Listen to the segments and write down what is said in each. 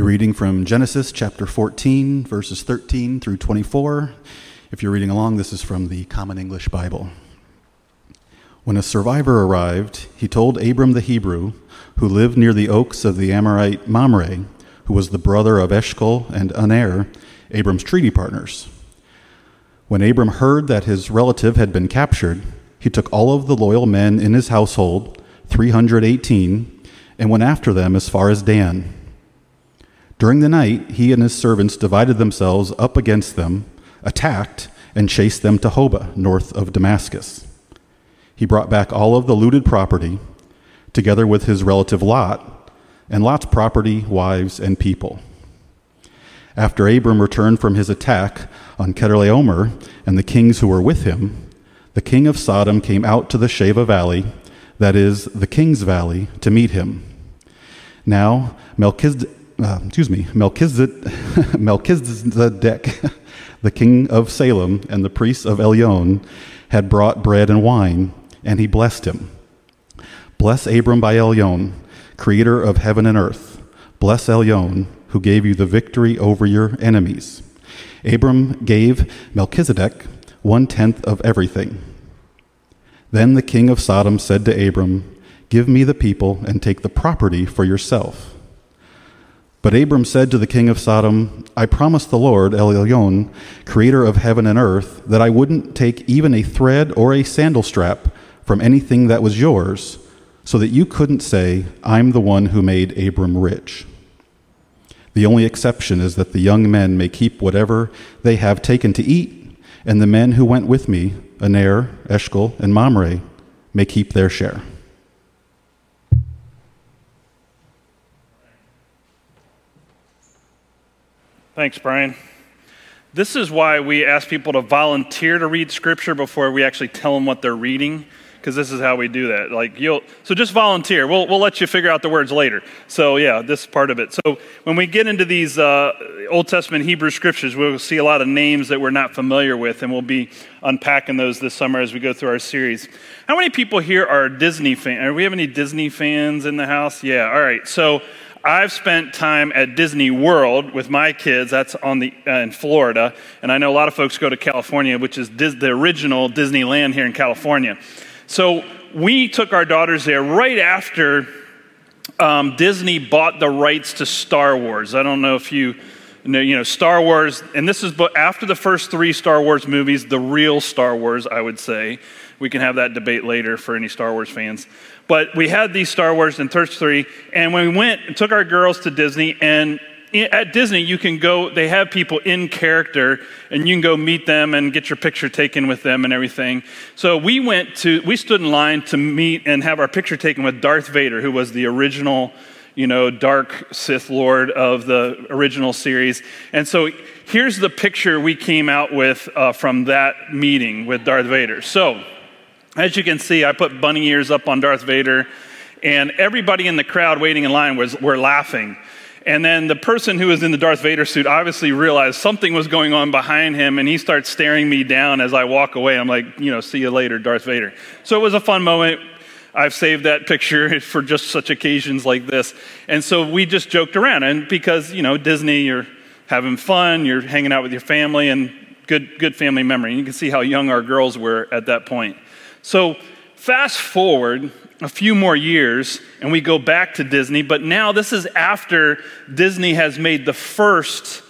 Be reading from Genesis chapter 14, verses 13 through 24. If you're reading along, this is from the Common English Bible. When a survivor arrived, he told Abram the Hebrew, who lived near the oaks of the Amorite Mamre, who was the brother of Eshcol and Aner, Abram's treaty partners. When Abram heard that his relative had been captured, he took all of the loyal men in his household, 318, and went after them as far as Dan. During the night, he and his servants divided themselves up against them, attacked, and chased them to Hobah, north of Damascus. He brought back all of the looted property, together with his relative Lot, and Lot's property, wives, and people. After Abram returned from his attack on Chedorlaomer and the kings who were with him, the king of Sodom came out to the Shaveh Valley, that is, the king's valley, to meet him. Now, Melchizedek uh, excuse me, Melchizedek, Melchizedek, the king of Salem and the priest of Elyon, had brought bread and wine, and he blessed him. Bless Abram by Elyon, creator of heaven and earth. Bless Elyon, who gave you the victory over your enemies. Abram gave Melchizedek one tenth of everything. Then the king of Sodom said to Abram, Give me the people and take the property for yourself. But Abram said to the king of Sodom, I promised the Lord, El Elyon, creator of heaven and earth, that I wouldn't take even a thread or a sandal strap from anything that was yours, so that you couldn't say, I'm the one who made Abram rich. The only exception is that the young men may keep whatever they have taken to eat, and the men who went with me, Aner, Eshcol, and Mamre, may keep their share. Thanks, Brian. This is why we ask people to volunteer to read scripture before we actually tell them what they're reading, because this is how we do that. Like you'll, so just volunteer. We'll we'll let you figure out the words later. So yeah, this part of it. So when we get into these uh, Old Testament Hebrew scriptures, we'll see a lot of names that we're not familiar with, and we'll be unpacking those this summer as we go through our series. How many people here are Disney fans? Do we have any Disney fans in the house? Yeah. All right. So I've spent time at Disney World with my kids. That's on the uh, in Florida, and I know a lot of folks go to California, which is Dis- the original Disneyland here in California. So we took our daughters there right after um, Disney bought the rights to Star Wars. I don't know if you know, you know, Star Wars, and this is after the first three Star Wars movies, the real Star Wars, I would say. We can have that debate later for any Star Wars fans. But we had these Star Wars and Thirst 3, and when we went and took our girls to Disney, and at Disney, you can go, they have people in character, and you can go meet them and get your picture taken with them and everything. So we went to, we stood in line to meet and have our picture taken with Darth Vader, who was the original, you know, dark Sith Lord of the original series. And so here's the picture we came out with uh, from that meeting with Darth Vader. So, as you can see, I put bunny ears up on Darth Vader, and everybody in the crowd waiting in line was were laughing. And then the person who was in the Darth Vader suit obviously realized something was going on behind him, and he starts staring me down as I walk away. I'm like, you know, see you later, Darth Vader. So it was a fun moment. I've saved that picture for just such occasions like this. And so we just joked around. And because, you know, Disney, you're having fun, you're hanging out with your family, and good, good family memory. You can see how young our girls were at that point. So, fast forward a few more years and we go back to Disney, but now this is after Disney has made the first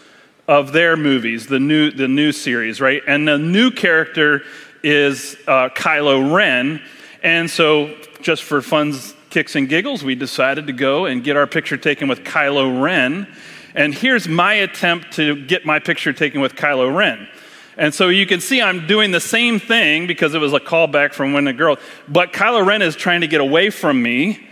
of their movies, the new, the new series, right? And the new character is uh, Kylo Ren. And so, just for fun's kicks and giggles, we decided to go and get our picture taken with Kylo Ren. And here's my attempt to get my picture taken with Kylo Ren. And so you can see I'm doing the same thing because it was a callback from when the girl, but Kylo Ren is trying to get away from me.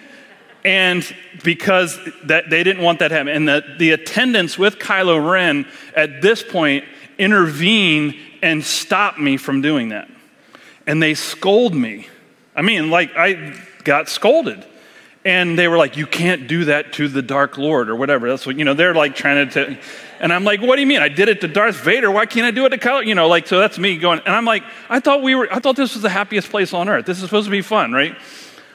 And because that, they didn't want that to happen. And the, the attendants with Kylo Ren at this point intervene and stop me from doing that. And they scold me. I mean, like, I got scolded. And they were like, You can't do that to the Dark Lord or whatever. That's what, you know, they're like trying to. T- and I'm like, What do you mean? I did it to Darth Vader. Why can't I do it to Kylo? You know, like, so that's me going. And I'm like, I thought we were, I thought this was the happiest place on earth. This is supposed to be fun, right?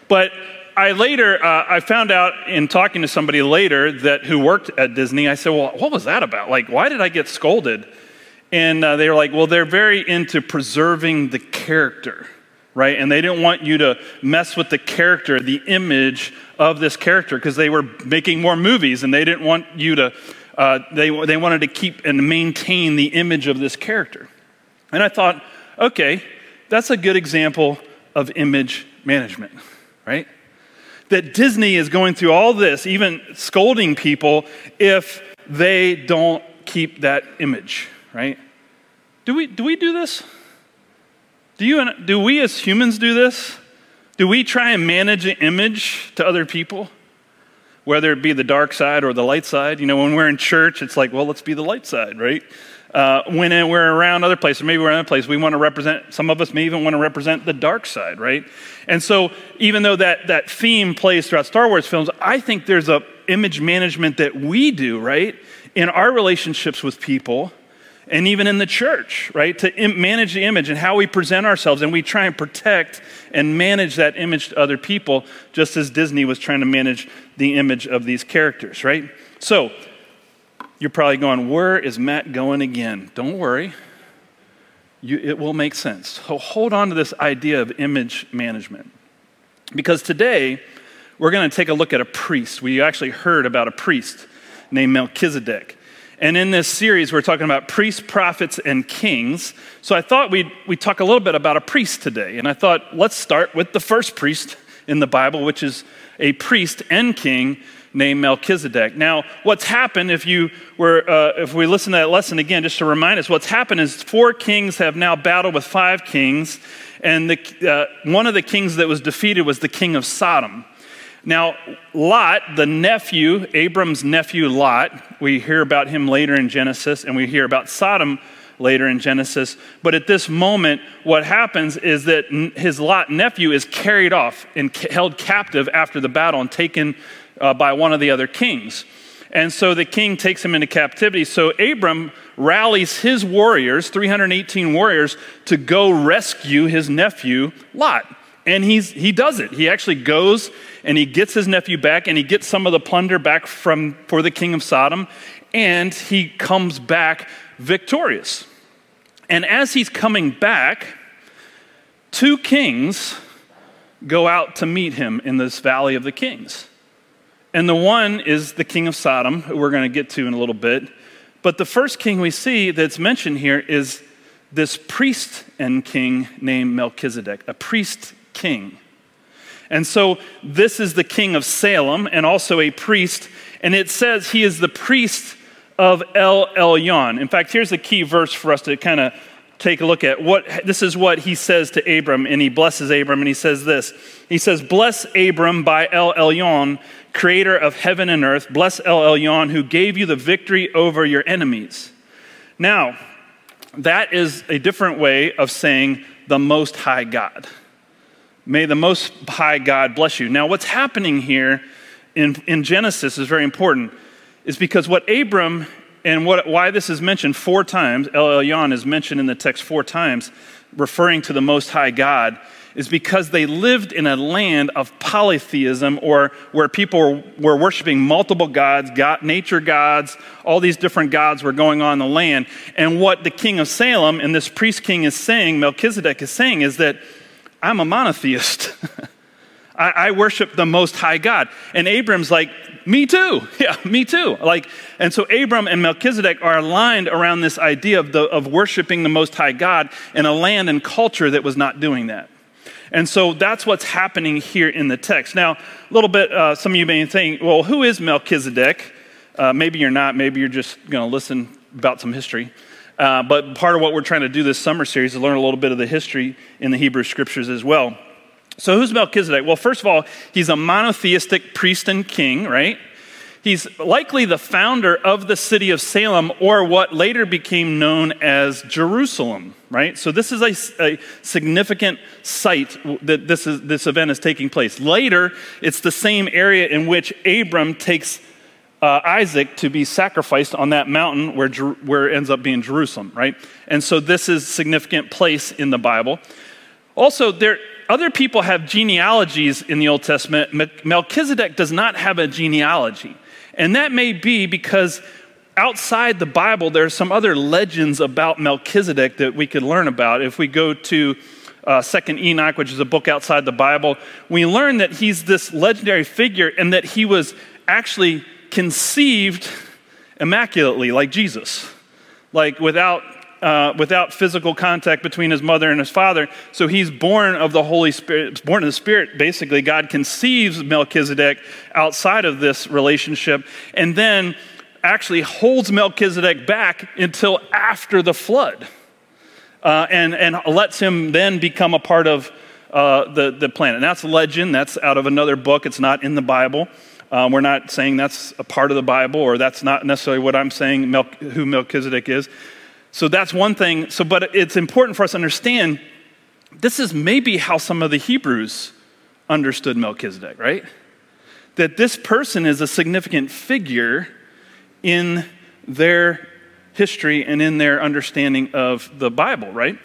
But I later, uh, I found out in talking to somebody later that who worked at Disney, I said, well, what was that about? Like, why did I get scolded? And uh, they were like, well, they're very into preserving the character, right? And they didn't want you to mess with the character, the image of this character, because they were making more movies and they didn't want you to, uh, they, they wanted to keep and maintain the image of this character. And I thought, okay, that's a good example of image management, right? That Disney is going through all this, even scolding people if they don't keep that image, right? Do we do, we do this? Do, you, do we as humans do this? Do we try and manage an image to other people? Whether it be the dark side or the light side. You know, when we're in church, it's like, well, let's be the light side, right? Uh, when we're around other places, or maybe we're in another place, we want to represent, some of us may even want to represent the dark side, right? And so, even though that, that theme plays throughout Star Wars films, I think there's a image management that we do, right? In our relationships with people and even in the church, right? To Im- manage the image and how we present ourselves. And we try and protect and manage that image to other people, just as Disney was trying to manage the image of these characters, right? So, you're probably going, Where is Matt going again? Don't worry. You, it will make sense. So hold on to this idea of image management. Because today, we're going to take a look at a priest. We actually heard about a priest named Melchizedek. And in this series, we're talking about priests, prophets, and kings. So I thought we'd, we'd talk a little bit about a priest today. And I thought, let's start with the first priest in the Bible, which is a priest and king named Melchizedek. Now, what's happened, if you were, uh, if we listen to that lesson again, just to remind us, what's happened is four kings have now battled with five kings, and the, uh, one of the kings that was defeated was the king of Sodom. Now, Lot, the nephew, Abram's nephew Lot, we hear about him later in Genesis, and we hear about Sodom later in Genesis. But at this moment, what happens is that his Lot nephew is carried off and held captive after the battle and taken uh, by one of the other kings. And so the king takes him into captivity. So Abram rallies his warriors, 318 warriors, to go rescue his nephew Lot. And he's, he does it. He actually goes and he gets his nephew back and he gets some of the plunder back from, for the king of Sodom. And he comes back victorious. And as he's coming back, two kings go out to meet him in this valley of the kings. And the one is the king of Sodom, who we're going to get to in a little bit. But the first king we see that's mentioned here is this priest and king named Melchizedek, a priest king. And so this is the king of Salem and also a priest. And it says he is the priest of El Elyon. In fact, here's the key verse for us to kind of take a look at. What, this is what he says to Abram, and he blesses Abram, and he says this. He says, Bless Abram by El Elyon, creator of heaven and earth. Bless El Elyon, who gave you the victory over your enemies. Now, that is a different way of saying the Most High God. May the Most High God bless you. Now, what's happening here in, in Genesis is very important, is because what Abram and what, why this is mentioned four times, El Elyon is mentioned in the text four times, referring to the Most High God, is because they lived in a land of polytheism or where people were, worshiping multiple gods, God, nature gods, all these different gods were going on in the land. And what the king of Salem and this priest king is saying, Melchizedek is saying, is that I'm a monotheist. I, I worship the most high God. And Abram's like, me too. Yeah, me too. Like, and so Abram and Melchizedek are aligned around this idea of, the, of worshiping the Most High God in a land and culture that was not doing that. And so that's what's happening here in the text. Now, a little bit, uh, some of you may think, well, who is Melchizedek? Uh, maybe you're not. Maybe you're just going to listen about some history. Uh, but part of what we're trying to do this summer series is learn a little bit of the history in the Hebrew scriptures as well. So, who's Melchizedek? Well, first of all, he's a monotheistic priest and king, right? He's likely the founder of the city of Salem, or what later became known as Jerusalem, right? So, this is a, a significant site that this, is, this event is taking place. Later, it's the same area in which Abram takes uh, Isaac to be sacrificed on that mountain where, where it ends up being Jerusalem, right? And so, this is significant place in the Bible. Also, there, other people have genealogies in the Old Testament. Melchizedek does not have a genealogy. And that may be because outside the Bible, there are some other legends about Melchizedek that we could learn about. If we go to uh, Second Enoch, which is a book outside the Bible, we learn that he's this legendary figure and that he was actually conceived immaculately, like Jesus, like without uh, without physical contact between his mother and his father. So he's born of the Holy Spirit, born of the Spirit, basically. God conceives Melchizedek outside of this relationship and then actually holds Melchizedek back until after the flood uh, and, and lets him then become a part of uh, the, the planet. And that's legend, that's out of another book, it's not in the Bible. Um, we're not saying that's a part of the Bible, or that's not necessarily what I'm saying, who Melchizedek is. So that's one thing. So, but it's important for us to understand this is maybe how some of the Hebrews understood Melchizedek, right? That this person is a significant figure in their history and in their understanding of the Bible, right?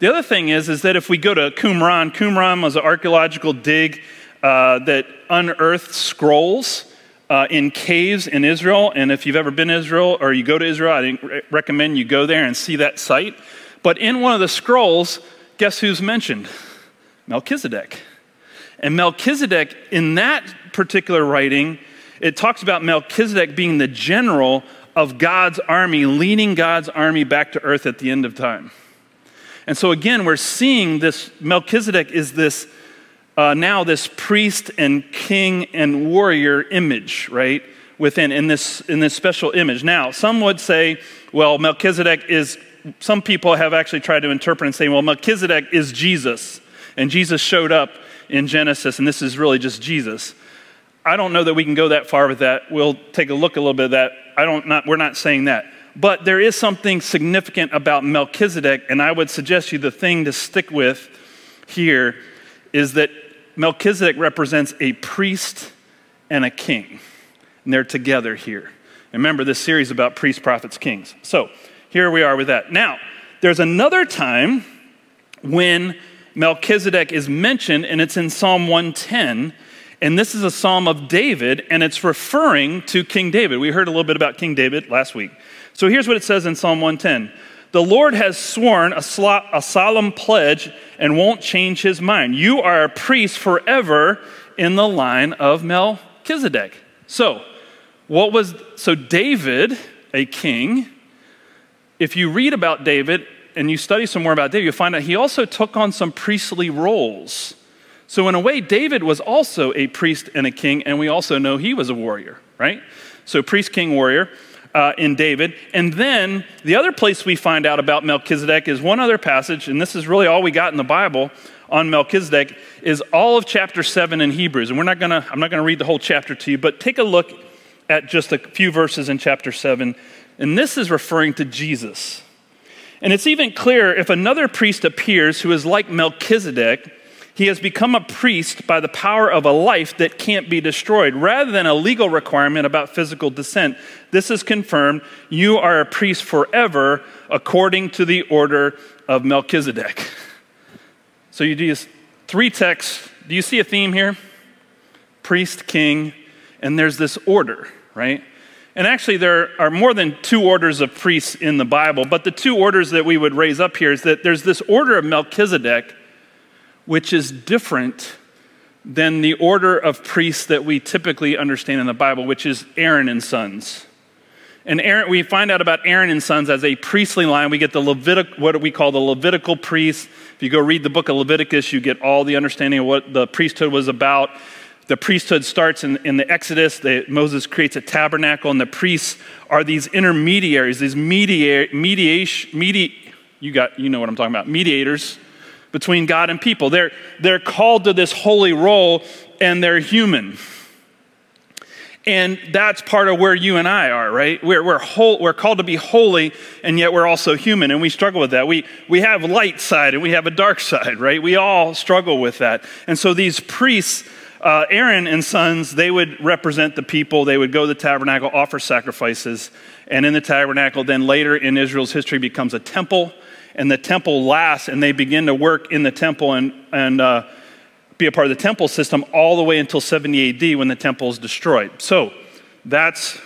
The other thing is, is that if we go to Qumran, Qumran was an archaeological dig uh, that unearthed scrolls uh, in caves in Israel. And if you've ever been to Israel or you go to Israel, I recommend you go there and see that site. But in one of the scrolls, guess who's mentioned? Melchizedek. And Melchizedek, in that particular writing, it talks about Melchizedek being the general of God's army, leading God's army back to earth at the end of time. And so, again, we're seeing this Melchizedek is this uh, now this priest and king and warrior image, right? Within in this in this special image. Now, some would say, well, Melchizedek is. Some people have actually tried to interpret and say, well, Melchizedek is Jesus, and Jesus showed up in Genesis, and this is really just Jesus. I don't know that we can go that far with that. We'll take a look a little bit of that. I don't not we're not saying that. But there is something significant about Melchizedek, and I would suggest you the thing to stick with here is that Melchizedek represents a priest and a king. And they're together here. Remember this series about priests, prophets, kings. So here we are with that. Now, there's another time when Melchizedek is mentioned, and it's in Psalm 110. And this is a psalm of David, and it's referring to King David. We heard a little bit about King David last week. So here's what it says in Psalm 110 the Lord has sworn a, a solemn pledge and won't change his mind. You are a priest forever in the line of Melchizedek. So, what was so David, a king, if you read about David and you study some more about David, you'll find out he also took on some priestly roles. So, in a way, David was also a priest and a king, and we also know he was a warrior, right? So, priest, king, warrior uh, in David. And then the other place we find out about Melchizedek is one other passage, and this is really all we got in the Bible on Melchizedek, is all of chapter 7 in Hebrews. And we're not gonna, I'm not going to read the whole chapter to you, but take a look at just a few verses in chapter 7. And this is referring to Jesus. And it's even clearer if another priest appears who is like Melchizedek he has become a priest by the power of a life that can't be destroyed. Rather than a legal requirement about physical descent, this is confirmed. You are a priest forever according to the order of Melchizedek. So you do three texts. Do you see a theme here? Priest, king, and there's this order, right? And actually, there are more than two orders of priests in the Bible, but the two orders that we would raise up here is that there's this order of Melchizedek which is different than the order of priests that we typically understand in the Bible, which is Aaron and sons. And Aaron, we find out about Aaron and sons as a priestly line. We get the Levitic, what we call the Levitical priests. If you go read the book of Leviticus, you get all the understanding of what the priesthood was about. The priesthood starts in, in the Exodus. The, Moses creates a tabernacle, and the priests are these intermediaries, these mediation, mediation, medi, you got, you know what I'm talking about, mediators between God and people. They're, they're called to this holy role and they're human. And that's part of where you and I are, right? We're, we're, whole, we're called to be holy, and yet we're also human, and we struggle with that. We, we have light side and we have a dark side, right? We all struggle with that. And so these priests, uh, Aaron and sons, they would represent the people. They would go to the tabernacle, offer sacrifices. And in the tabernacle, then later in Israel's history, becomes a temple and the temple lasts, and they begin to work in the temple and, and uh, be a part of the temple system all the way until 70 AD when the temple is destroyed. So that's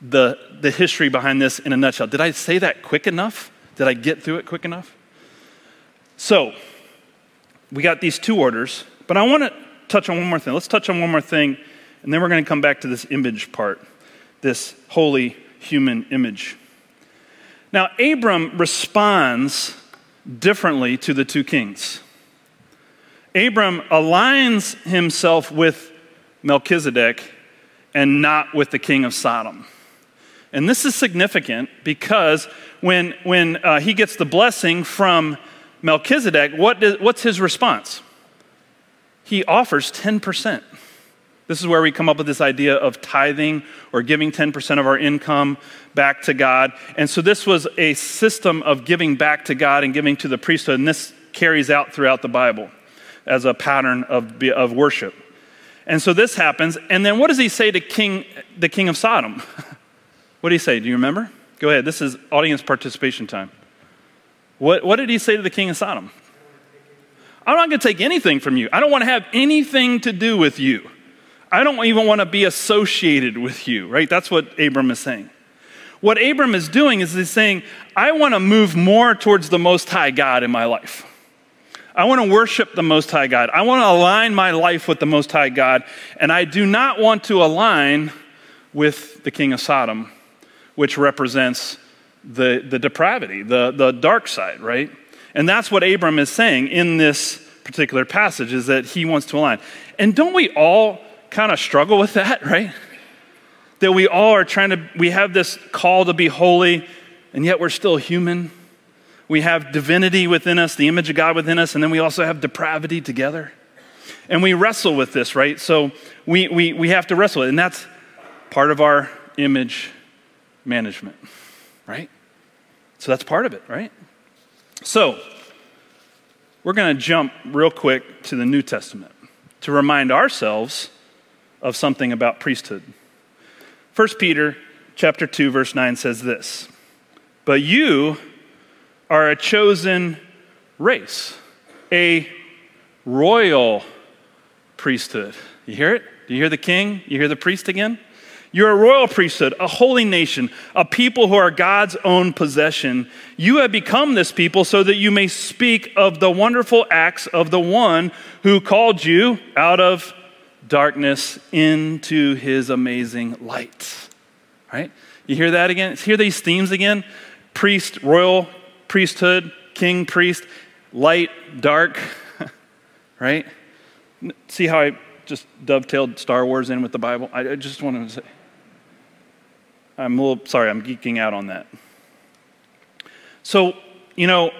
the, the history behind this in a nutshell. Did I say that quick enough? Did I get through it quick enough? So, we got these two orders, but I want to touch on one more thing. Let's touch on one more thing, and then we're going to come back to this image part, this holy human image. Now, Abram responds differently to the two kings. Abram aligns himself with Melchizedek and not with the king of Sodom. And this is significant because when, when uh, he gets the blessing from Melchizedek, what what's his response? He offers 10%. This is where we come up with this idea of tithing or giving 10% of our income back to God. And so this was a system of giving back to God and giving to the priesthood. And this carries out throughout the Bible as a pattern of, of worship. And so this happens. And then what does he say to king, the king of Sodom? what did he say? Do you remember? Go ahead. This is audience participation time. What, what did he say to the king of Sodom? I'm not going to take anything from you. I don't want to have anything to do with you. I don't even want to be associated with you, right? That's what Abram is saying. What Abram is doing is he's saying, I want to move more towards the Most High God in my life. I want to worship the Most High God. I want to align my life with the Most High God, and I do not want to align with the king of Sodom, which represents the, the depravity, the, the dark side, right? And that's what Abram is saying in this particular passage, is that he wants to align. And don't we all kind of struggle with that, right? That we all are trying to, we have this call to be holy, and yet we're still human we have divinity within us, the image of God within us, and then we also have depravity together. And we wrestle with this, right? So we, we, we have to wrestle it, and that's part of our image management, right? So that's part of it, right? So we're going to jump real quick to the New Testament to remind ourselves of something about priesthood. 1 Peter chapter 2 verse 9 says this. But you are a chosen race, a royal priesthood. You hear it? Do you hear the king? You hear the priest again? You're a royal priesthood, a holy nation, a people who are God's own possession. You have become this people so that you may speak of the wonderful acts of the one who called you out of darkness into his amazing light. Right? You hear that again? Hear these themes again? Priest, royal priesthood, king, priest, light, dark, right? See how I just dovetailed Star Wars in with the Bible? I, just wanted to say, I'm a little sorry, I'm geeking out on that. So, you know,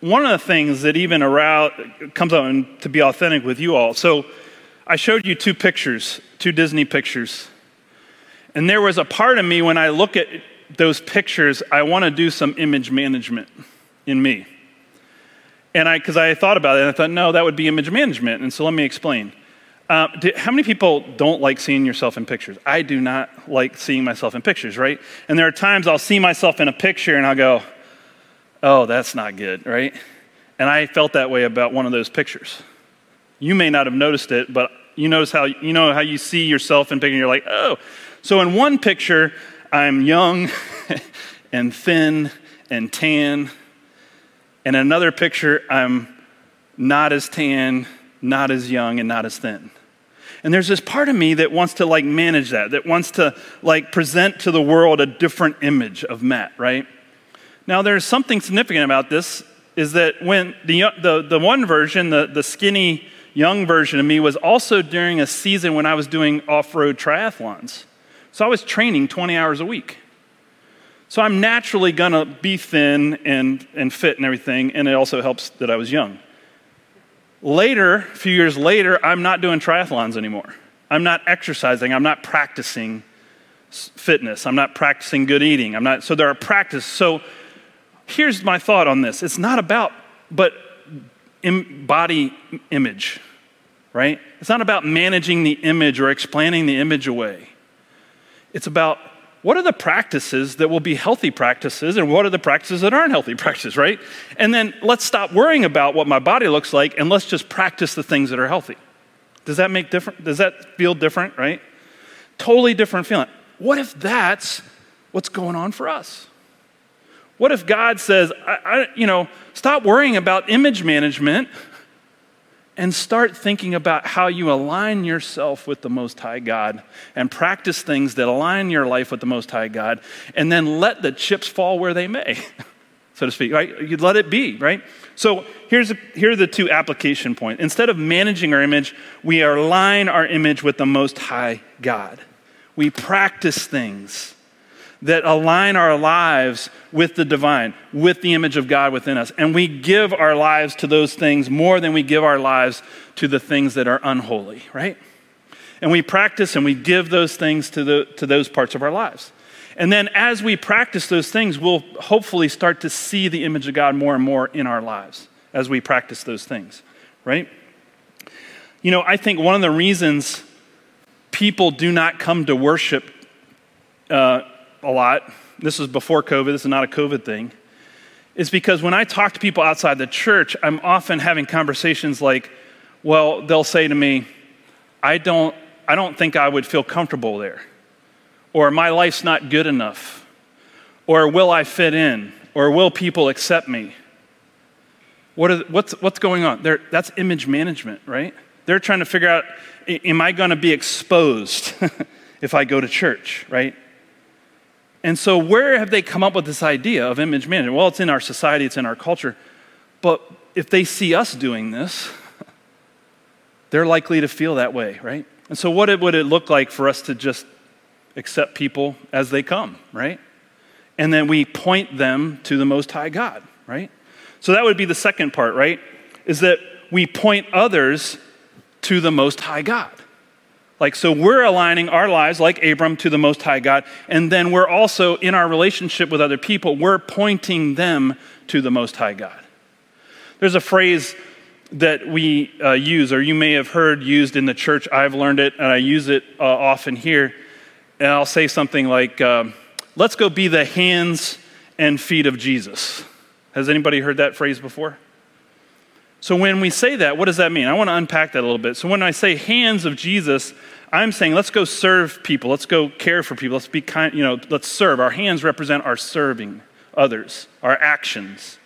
one of the things that even around comes and to be authentic with you all. So, I showed you two pictures, two Disney pictures. And there was a part of me when I look at those pictures, I want to do some image management in me. And I, because I thought about it, and I thought, no, that would be image management. And so let me explain. Uh, do, how many people don't like seeing yourself in pictures? I do not like seeing myself in pictures, right? And there are times I'll see myself in a picture and I'll go, oh, that's not good, right? And I felt that way about one of those pictures. You may not have noticed it, but you notice how you know how you see yourself in picture. You're like, oh. So in one picture, I'm young and thin and tan. And in another picture, I'm not as tan, not as young, and not as thin. And there's this part of me that wants to like manage that, that wants to like present to the world a different image of Matt, right? Now, there's something significant about this is that when the, the, the one version, the, the skinny young version of me, was also during a season when I was doing off road triathlons. So I was training 20 hours a week. So I'm naturally going to be thin and, and fit and everything, and it also helps that I was young. Later, a few years later, I'm not doing triathlons anymore. I'm not exercising. I'm not practicing fitness. I'm not practicing good eating. I'm not, so there are practice. So here's my thought on this it's not about, but body image, right? It's not about managing the image or explaining the image away. It's about what are the practices that will be healthy practices and what are the practices that aren't healthy practices, right? And then let's stop worrying about what my body looks like and let's just practice the things that are healthy. Does that make different? Does that feel different, right? Totally different feeling. What if that's what's going on for us? What if God says, I, I, you know, stop worrying about image management and start thinking about how you align yourself with the Most High God and practice things that align your life with the Most High God, and then let the chips fall where they may, so to speak, right? You let it be, right? So here's, here are the two application points. Instead of managing our image, we align our image with the Most High God. We practice things that align our lives with the divine, with the image of God within us. And we give our lives to those things more than we give our lives to the things that are unholy, right? And we practice and we give those things to, the, to those parts of our lives. And then as we practice those things, we'll hopefully start to see the image of God more and more in our lives as we practice those things, right? You know, I think one of the reasons people do not come to worship uh, a lot, this is before COVID, this is not a COVID thing, is because when I talk to people outside the church, I'm often having conversations like, well, they'll say to me, I don't, I don't think I would feel comfortable there. Or my life's not good enough. Or will I fit in? Or will people accept me? What are, what's, what's going on? They're, that's image management, right? They're trying to figure out, am I going to be exposed if I go to church, right? And so, where have they come up with this idea of image management? Well, it's in our society, it's in our culture. But if they see us doing this, they're likely to feel that way, right? And so, what would it look like for us to just accept people as they come, right? And then we point them to the Most High God, right? So, that would be the second part, right? Is that we point others to the Most High God. Like, so we're aligning our lives, like Abram, to the Most High God. And then we're also, in our relationship with other people, we're pointing them to the Most High God. There's a phrase that we uh, use, or you may have heard used in the church. I've learned it, and I use it uh, often here. And I'll say something like, uh, let's go be the hands and feet of Jesus. Has anybody heard that phrase before? So when we say that, what does that mean? I want to unpack that a little bit. So when I say hands of Jesus, I'm saying let's go serve people, let's go care for people, let's be kind, you know, let's serve. Our hands represent our serving others, our actions.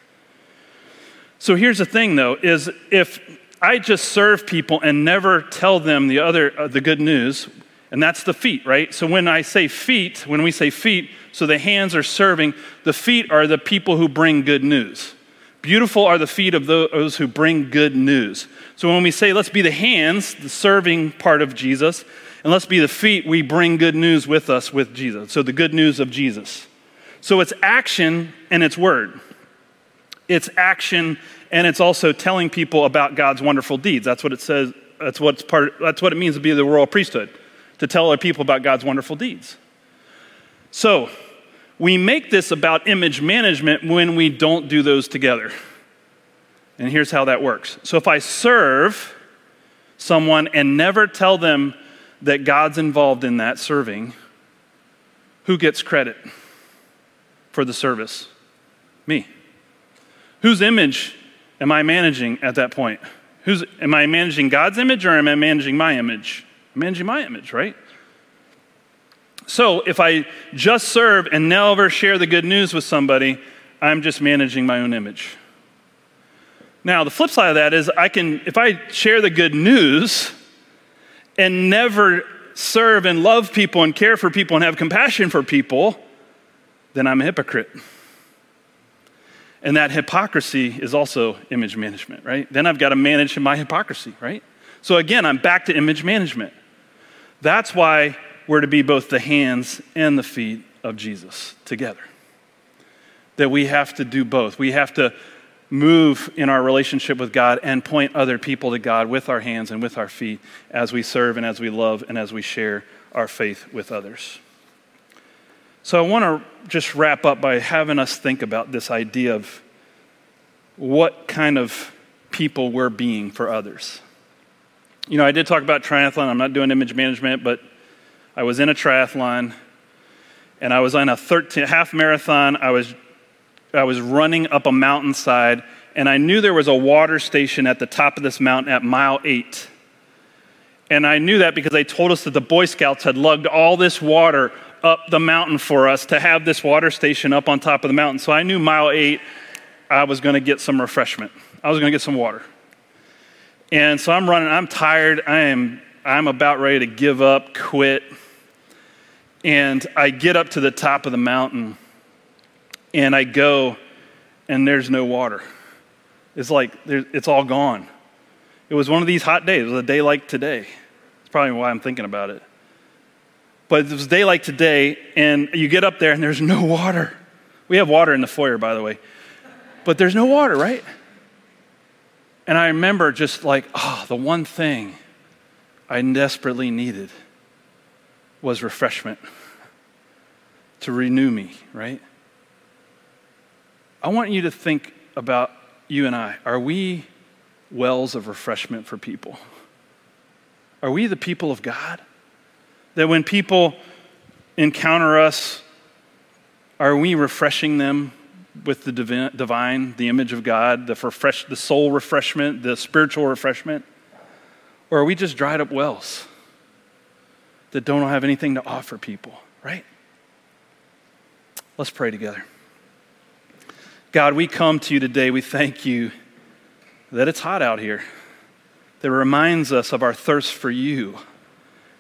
So here's the thing though is if I just serve people and never tell them the other uh, the good news, and that's the feet, right? So when I say feet, when we say feet, so the hands are serving, the feet are the people who bring good news. Beautiful are the feet of those who bring good news. So when we say, let's be the hands, the serving part of Jesus, and let's be the feet, we bring good news with us with Jesus. So the good news of Jesus. So it's action and it's word. It's action and it's also telling people about God's wonderful deeds. That's what it says. That's what's part. That's what it means to be the royal priesthood, to tell other people about God's wonderful deeds. So we make this about image management when we don't do those together. And here's how that works. So if I serve someone and never tell them that God's involved in that serving, who gets credit for the service? Me. Whose image am I managing at that point? Who's, am I managing God's image or am I managing my image? I'm managing my image, right? So if I just serve and never share the good news with somebody, I'm just managing my own image. Now, the flip side of that is I can, if I share the good news and never serve and love people and care for people and have compassion for people, then I'm a hypocrite. And that hypocrisy is also image management, right? Then I've got to manage my hypocrisy, right? So again, I'm back to image management. That's why we're to be both the hands and the feet of Jesus together. That we have to do both. We have to move in our relationship with God and point other people to God with our hands and with our feet as we serve and as we love and as we share our faith with others. So I want to just wrap up by having us think about this idea of what kind of people we're being for others. You know, I did talk about triathlon. I'm not doing image management, but I was in a triathlon, and I was on a 13, half marathon. I was, I was running up a mountainside, and I knew there was a water station at the top of this mountain at mile eight. And I knew that because they told us that the Boy Scouts had lugged all this water up the mountain for us to have this water station up on top of the mountain. So I knew mile eight, I was going to get some refreshment. I was going to get some water. And so I'm running, I'm tired, I am I'm about ready to give up, quit. And I get up to the top of the mountain and I go, and there's no water. It's like it's all gone. It was one of these hot days. It was a day like today. It's probably why I'm thinking about it. But it was a day like today, and you get up there and there's no water. We have water in the foyer, by the way. But there's no water, right? And I remember just like, oh, the one thing I desperately needed was refreshment to renew me, right? I want you to think about you and I. Are we wells of refreshment for people? Are we the people of God? That when people encounter us, are we refreshing them with the divine, the image of God, the, refresh, the soul refreshment, the spiritual refreshment? Or are we just dried up wells that don't have anything to offer people, right? Let's pray together. God, we come to you today. We thank you that it's hot out here, that reminds us of our thirst for you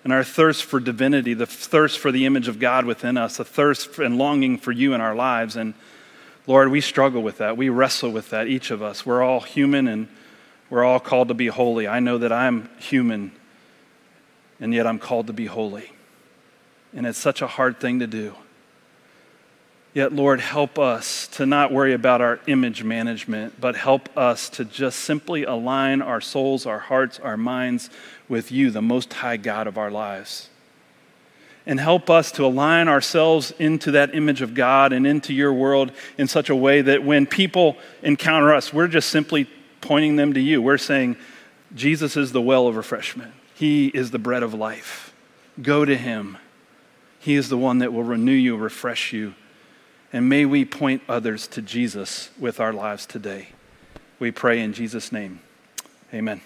and our thirst for divinity, the thirst for the image of God within us, the thirst and longing for you in our lives. And Lord, we struggle with that. We wrestle with that, each of us. We're all human and we're all called to be holy. I know that I'm human, and yet I'm called to be holy. And it's such a hard thing to do. Yet, Lord, help us to not worry about our image management, but help us to just simply align our souls, our hearts, our minds with you, the Most High God of our lives. And help us to align ourselves into that image of God and into your world in such a way that when people encounter us, we're just simply pointing them to you. We're saying, Jesus is the well of refreshment, He is the bread of life. Go to Him. He is the one that will renew you, refresh you. And may we point others to Jesus with our lives today. We pray in Jesus' name. Amen.